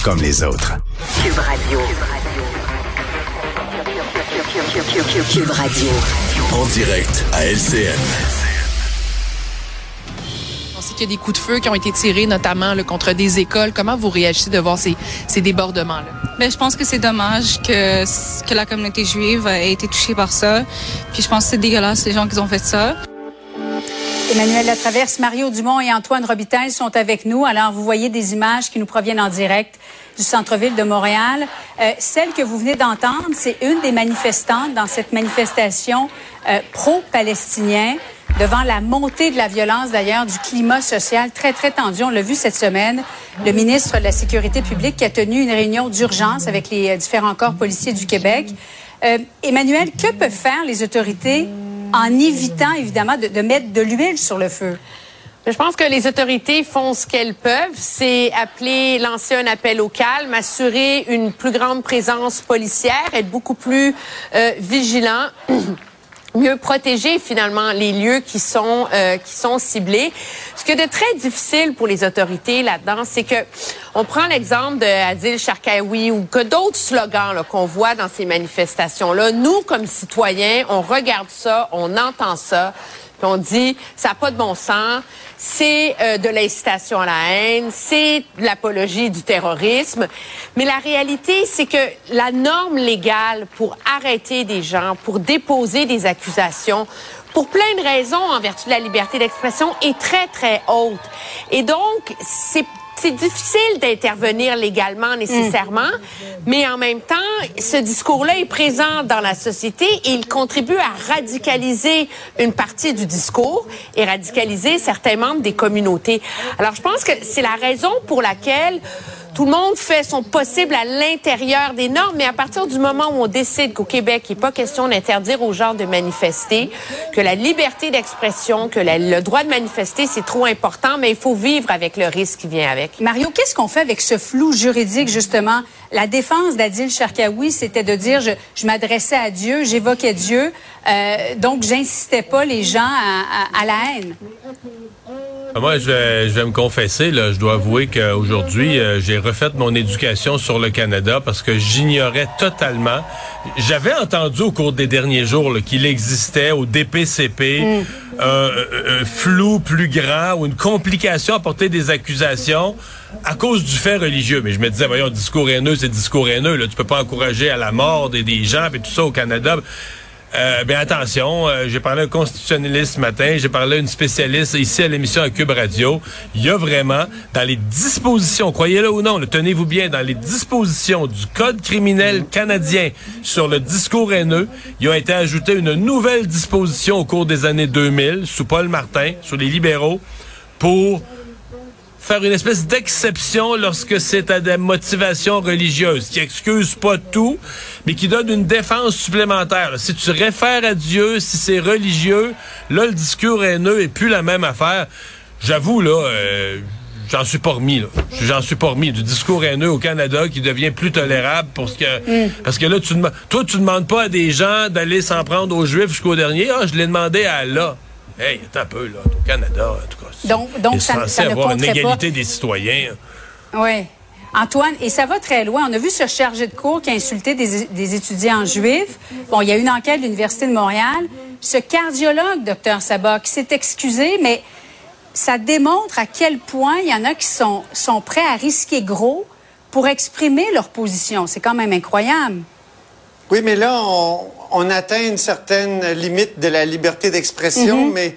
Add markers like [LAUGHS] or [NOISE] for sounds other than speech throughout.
comme les autres. Cube Radio. Cube Radio. En direct à LCN. On sait qu'il y a des coups de feu qui ont été tirés, notamment là, contre des écoles. Comment vous réagissez de voir ces, ces débordements-là? Ben, je pense que c'est dommage que, que la communauté juive ait été touchée par ça. Puis je pense que c'est dégueulasse, les gens qui ont fait ça. Emmanuel Latraverse, Mario Dumont et Antoine Robitaille sont avec nous. Alors, vous voyez des images qui nous proviennent en direct du centre-ville de Montréal. Euh, celle que vous venez d'entendre, c'est une des manifestantes dans cette manifestation euh, pro-palestinien devant la montée de la violence, d'ailleurs, du climat social très, très tendu. On l'a vu cette semaine, le ministre de la Sécurité publique qui a tenu une réunion d'urgence avec les euh, différents corps policiers du Québec. Emmanuel, que peuvent faire les autorités en évitant, évidemment, de, mettre de l'huile sur le feu? Je pense que les autorités font ce qu'elles peuvent, c'est appeler, lancer un appel au calme, assurer une plus grande présence policière, être beaucoup plus euh, vigilant. [CLEARS THROAT] mieux protéger finalement les lieux qui sont euh, qui sont ciblés. Ce qui est de très difficile pour les autorités là-dedans, c'est que on prend l'exemple de Adil Sharkawi ou que d'autres slogans qu'on voit dans ces manifestations-là. Nous, comme citoyens, on regarde ça, on entend ça, on dit ça n'a pas de bon sens c'est euh, de l'incitation à la haine, c'est l'apologie du terrorisme. Mais la réalité, c'est que la norme légale pour arrêter des gens, pour déposer des accusations, pour plein de raisons en vertu de la liberté d'expression, est très, très haute. Et donc, c'est c'est difficile d'intervenir légalement nécessairement, mais en même temps, ce discours-là est présent dans la société et il contribue à radicaliser une partie du discours et radicaliser certains membres des communautés. Alors, je pense que c'est la raison pour laquelle tout le monde fait son possible à l'intérieur des normes, mais à partir du moment où on décide qu'au Québec, il n'est pas question d'interdire aux gens de manifester, que la liberté d'expression, que le droit de manifester, c'est trop important, mais il faut vivre avec le risque qui vient avec. Mario, qu'est-ce qu'on fait avec ce flou juridique, justement? La défense d'Adil Sharkawi, c'était de dire, je, m'adressais à Dieu, j'évoquais Dieu, euh, donc j'insistais pas les gens à la haine. Ah, moi, je vais, je vais me confesser, là, je dois avouer qu'aujourd'hui, euh, j'ai refait mon éducation sur le Canada parce que j'ignorais totalement. J'avais entendu au cours des derniers jours qu'il existait au DPCP un, flou plus grand ou une complication à porter des accusations à cause du fait religieux. Mais je me disais, voyons, discours haineux, c'est discours haineux. Là. Tu peux pas encourager à la mort des, des gens et tout ça au Canada. Euh, bien attention, euh, j'ai parlé à un constitutionnaliste ce matin, j'ai parlé à une spécialiste ici à l'émission à Cube Radio. Il y a vraiment, dans les dispositions, croyez-le ou non, tenez-vous bien, dans les dispositions du Code criminel canadien sur le discours haineux, il a été ajouté une nouvelle disposition au cours des années 2000, sous Paul Martin, sous les libéraux, pour faire une espèce d'exception lorsque c'est à des motivations religieuses, qui excuse pas tout, mais qui donne une défense supplémentaire. Si tu réfères à Dieu, si c'est religieux, là, le discours haineux est plus la même affaire. J'avoue, là, euh, j'en suis pas remis, là. J'en suis pas remis du discours haineux au Canada qui devient plus tolérable parce que, parce que là, tu toi, tu demandes pas à des gens d'aller s'en prendre aux Juifs jusqu'au dernier. Ah, je l'ai demandé à Allah. Hey, attends un peu, là, au Canada, en tout cas. Donc, donc ça, ça ne avoir une égalité pas. des citoyens. Oui. Antoine, et ça va très loin. On a vu ce chargé de cours qui a insulté des, des étudiants juifs. Bon, il y a une enquête de l'Université de Montréal. Ce cardiologue, docteur Sabat, qui s'est excusé, mais ça démontre à quel point il y en a qui sont, sont prêts à risquer gros pour exprimer leur position. C'est quand même incroyable. Oui, mais là, on, on atteint une certaine limite de la liberté d'expression, Mhm. mais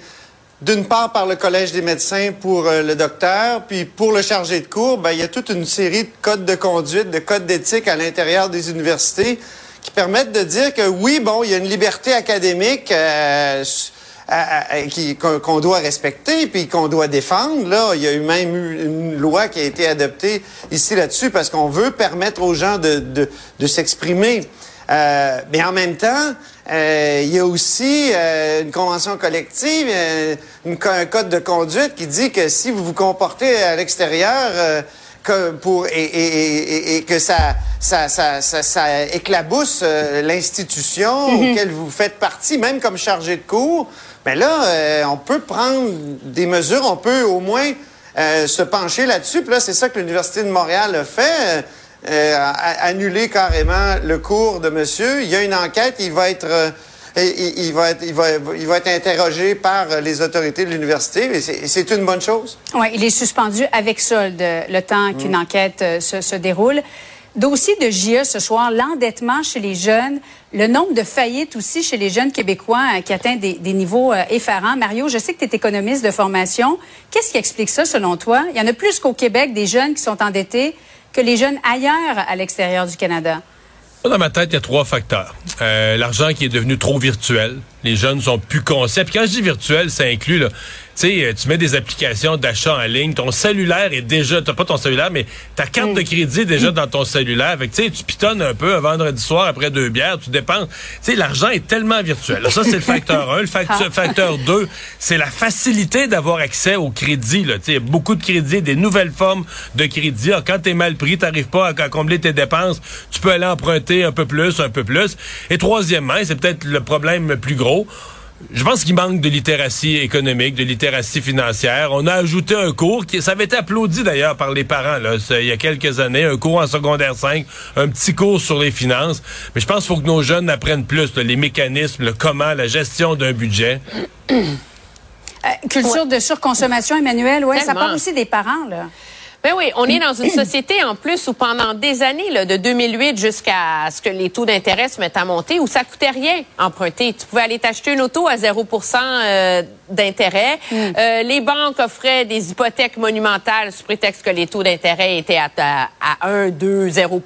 d'une part par le Collège des médecins pour euh, le docteur, puis pour le chargé de cours, ben, il y a toute une série de codes de conduite, de codes d'éthique à l'intérieur des universités qui permettent de dire que oui, bon, il y a une liberté académique euh, qu'on doit respecter puis qu'on doit défendre. Là, il y a eu même eu une loi qui a été adoptée ici là-dessus parce qu'on veut permettre aux gens de, de, de s'exprimer. Euh, mais en même temps, euh, il y a aussi euh, une convention collective, euh, une un code de conduite qui dit que si vous vous comportez à l'extérieur euh, que pour et, et- et- et que ça ça, ça, ça, ça éclabousse l'institution auquel vous faites partie, même comme chargé de cours, ben là, euh, on peut prendre des mesures, on peut au moins euh, se pencher là-dessus. Puis là, c'est ça que l'Université de Montréal a fait. Euh, annuler carrément le cours de monsieur. Il y a une enquête, il va être... euh, il, il va être, il, va, il va être interrogé par euh, les autorités de l'université, mais c'est une bonne chose. Oui, il est suspendu avec solde le temps qu'une enquête euh, se, se déroule. Dossier de JE ce soir, l'endettement chez les jeunes, le nombre de faillites aussi chez les jeunes Québécois qui atteint des, des niveaux euh, effarants. Mario, je sais que tu es économiste de formation. Qu'est-ce qui explique ça selon toi? Il y en a plus qu'au Québec des jeunes qui sont endettés que les jeunes ailleurs à l'extérieur du Canada? Dans ma tête, il y a trois facteurs. Euh, L'argent qui est devenu trop virtuel. Les jeunes sont plus conscients. Puis quand je dis virtuel, ça inclut, là, tu sais, euh, tu mets des applications d'achat en ligne. Ton cellulaire est déjà, t'as pas ton cellulaire, mais ta carte de crédit est déjà dans ton cellulaire. Fait que, tu pitonnes un peu un vendredi soir après deux bières, tu dépenses. Tu sais, l'argent est tellement virtuel. Là, ça, c'est le facteur 1. Le facteur, facteur 2, c'est la facilité d'avoir accès au crédit, là. Beaucoup de crédits, des nouvelles formes de crédit. Alors, quand t'es mal pris, t'arrives pas à, à combler tes dépenses, tu peux aller emprunter un peu plus, un peu plus. Et troisièmement, c'est peut-être le problème le plus gros, je pense qu'il manque de littératie économique, de littératie financière. On a ajouté un cours qui, ça avait été applaudi d'ailleurs par les parents, là, c'est- il y a quelques années, un cours en secondaire 5, un petit cours sur les finances. Mais je pense qu'il faut que nos jeunes apprennent plus, là, les mécanismes, le comment, la gestion d'un budget. Euh, culture de surconsommation, Emmanuel, ouais, ça part aussi des parents, là. Ben oui, on est dans une [CLEARS THROAT] société en plus où pendant des années, là, de 2008 jusqu'à ce que les taux d'intérêt se mettent à monter, où ça coûtait rien emprunter. Tu pouvais aller t'acheter une auto à 0% euh, d'intérêt. Euh, les banques offraient des hypothèques monumentales sous prétexte que les taux d'intérêt étaient à, à, à 1, 2, 0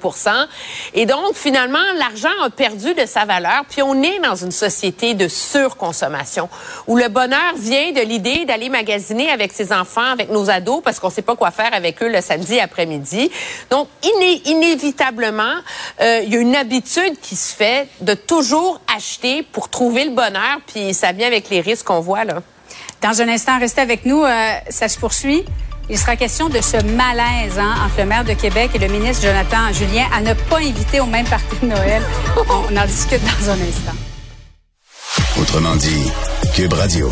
Et donc, finalement, l'argent a perdu de sa valeur. Puis on est dans une société de surconsommation où le bonheur vient de l'idée d'aller magasiner avec ses enfants, avec nos ados, parce qu'on sait pas quoi faire avec eux le samedi après-midi. Donc, iné- inévitablement, euh, il y a une habitude qui se fait de toujours acheter pour trouver le bonheur, puis ça vient avec les risques qu'on voit là. Dans un instant, restez avec nous. euh, ça se poursuit. Il sera question de ce malaise hein, entre le maire de Québec et le ministre Jonathan Julien à ne pas inviter au même parti de Noël. [LAUGHS] On, on en discute dans un instant. Autrement dit, Cube Radio.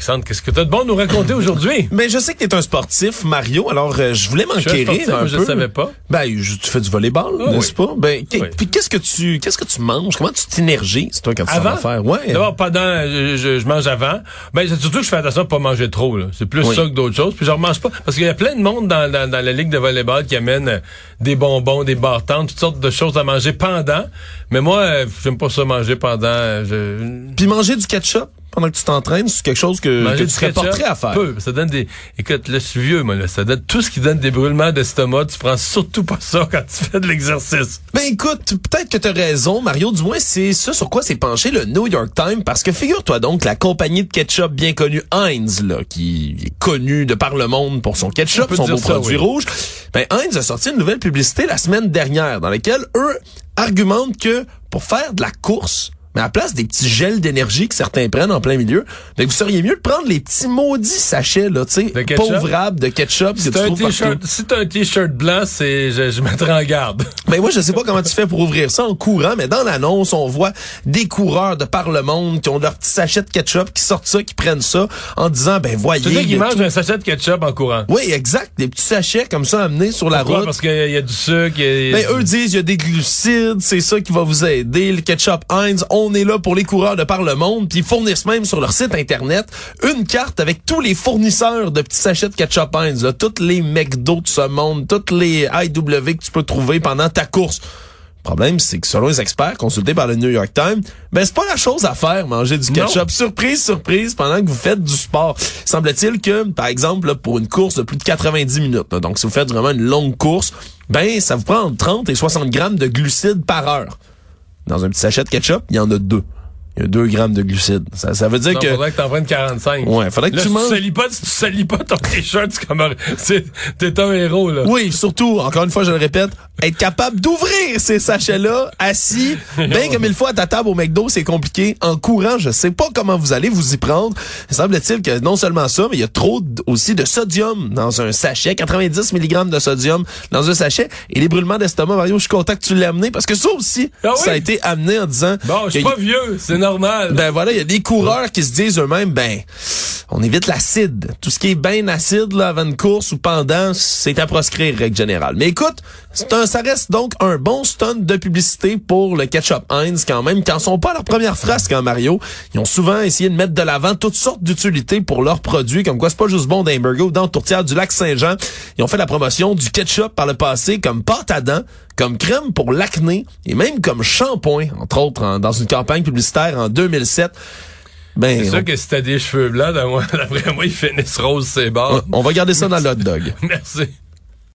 Alexandre, qu'est-ce que tu as de bon à nous raconter aujourd'hui? Mais [LAUGHS] je sais que tu es un sportif, Mario, alors euh, je voulais un m'enquérir un je peu. savais pas. Ben, je- tu fais du volleyball, Ah, n'est-ce oui. pas? Ben, Oui. puis qu'est-ce que tu qu'est-ce que tu manges? Comment tu t'énergises, toi, quand tu vas faire? Ouais. D'abord, pendant, euh, je, je mange avant. Ben, c'est surtout que je fais attention à pas manger trop, là. C'est plus Oui. ça que d'autres choses. Puis je remange pas. Parce qu'il y a plein de monde dans, dans, dans la ligue de volleyball qui amène euh, des bonbons, des bartends, toutes sortes de choses à manger pendant. Mais moi, euh, j'aime pas ça manger pendant. euh, Je... Puis manger du ketchup? Pendant que tu t'entraînes, c'est quelque chose que, Manger que tu serais prêt à faire. Peu. Ça donne des. Écoute, là, je suis vieux, moi, là. Ça donne tout ce qui donne des brûlements d'estomac. Tu prends surtout pas ça quand tu fais de l'exercice. Ben écoute, peut-être que tu as raison, Mario. Du moins, c'est ça sur quoi s'est penché le New York Times. Parce que figure-toi donc, la compagnie de ketchup bien connue Heinz, là, qui est connue de par le monde pour son On ketchup, son beau ça, produit oui. rouge, ben Heinz a sorti une nouvelle publicité la semaine dernière dans laquelle eux argumentent que pour faire de la course, mais à la place des petits gels d'énergie que certains prennent en plein milieu, ben vous seriez mieux de prendre les petits maudits sachets, là, tu sais, pauvrables de ketchup que Si tu t'as un trouves si t'as un t-shirt blanc, c'est, je, je mettrai en garde. [LAUGHS] Ben moi, je sais pas comment tu fais pour ouvrir ça en courant, mais dans l'annonce, on voit des coureurs de par le monde qui ont leur petit sachet de ketchup, qui sortent ça, qui prennent ça, en disant, ben voyez... Y qu'ils mangent un sachet de ketchup en courant. Oui, exact. Des petits sachets comme ça amenés sur la route. Parce qu'il y, a- il y a du sucre. il y a- Ben, eux disent, il y a des glucides, c'est ça qui va vous aider. Le ketchup Heinz, on est là pour les coureurs de par le monde, puis ils fournissent même sur leur site internet une carte avec tous les fournisseurs de petits sachets de ketchup Heinz, là, toutes les McDo de ce monde, toutes les IW que tu peux trouver pendant ta course. Le problème, c'est que selon les experts consultés par le New York Times, ben c'est pas la chose à faire, manger du Non. ketchup. Surprise, surprise, pendant que vous faites du sport. Semble-t-il que, par exemple, là, pour une course de plus de 90 minutes, là, donc si vous faites vraiment une longue course, ben ça vous prend entre 30 et 60 grammes de glucides par heure. Dans un petit sachet de ketchup, il y en a deux. Il y a deux grammes de glucides. Ça, ça veut dire Non, que... faudrait que t'en prennes 45. Ouais, faudrait que Là, tu si manges... tu salis pas, si tu salis pas ton t-shirt, c'est comme un- t'es un héros, là. Oui, surtout, encore une fois, je le répète, être capable d'ouvrir ces sachets-là, assis, [LAUGHS] bien comme il faut à ta table au McDo, c'est compliqué. En courant, je sais pas comment vous allez vous y prendre. Semble-t-il que non seulement ça, mais il y a trop aussi de sodium dans un sachet, 90 mg de sodium dans un sachet. Et les brûlements d'estomac, Mario, je suis content que tu l'aies amené, parce que ça aussi, Ah oui? ça a été amené en disant... Bon, je suis pas vieux, c'est normal. Ben voilà, il y a des coureurs qui se disent eux-mêmes, ben, on évite l'acide. Tout ce qui est bien acide là, avant une course ou pendant, c'est à proscrire, règle générale. Mais écoute, un, ça reste donc un bon stunt de publicité pour le ketchup Heinz quand même, quand ils sont pas à leur première frasque en Mario. Ils ont souvent essayé de mettre de l'avant toutes sortes d'utilités pour leurs produits, comme quoi c'est pas juste bon d'un burger ou dans tourtière du lac Saint-Jean. Ils ont fait la promotion du ketchup par le passé comme pâte à dents, comme crème pour l'acné et même comme shampoing, entre autres, en- dans une campagne publicitaire en 2007. Ben, C'est on, sûr que si t'as des cheveux blancs, [LAUGHS] d'après moi, ils finissent roses, c'est bon. on va garder ça dans le hot dog. [LAUGHS] Merci.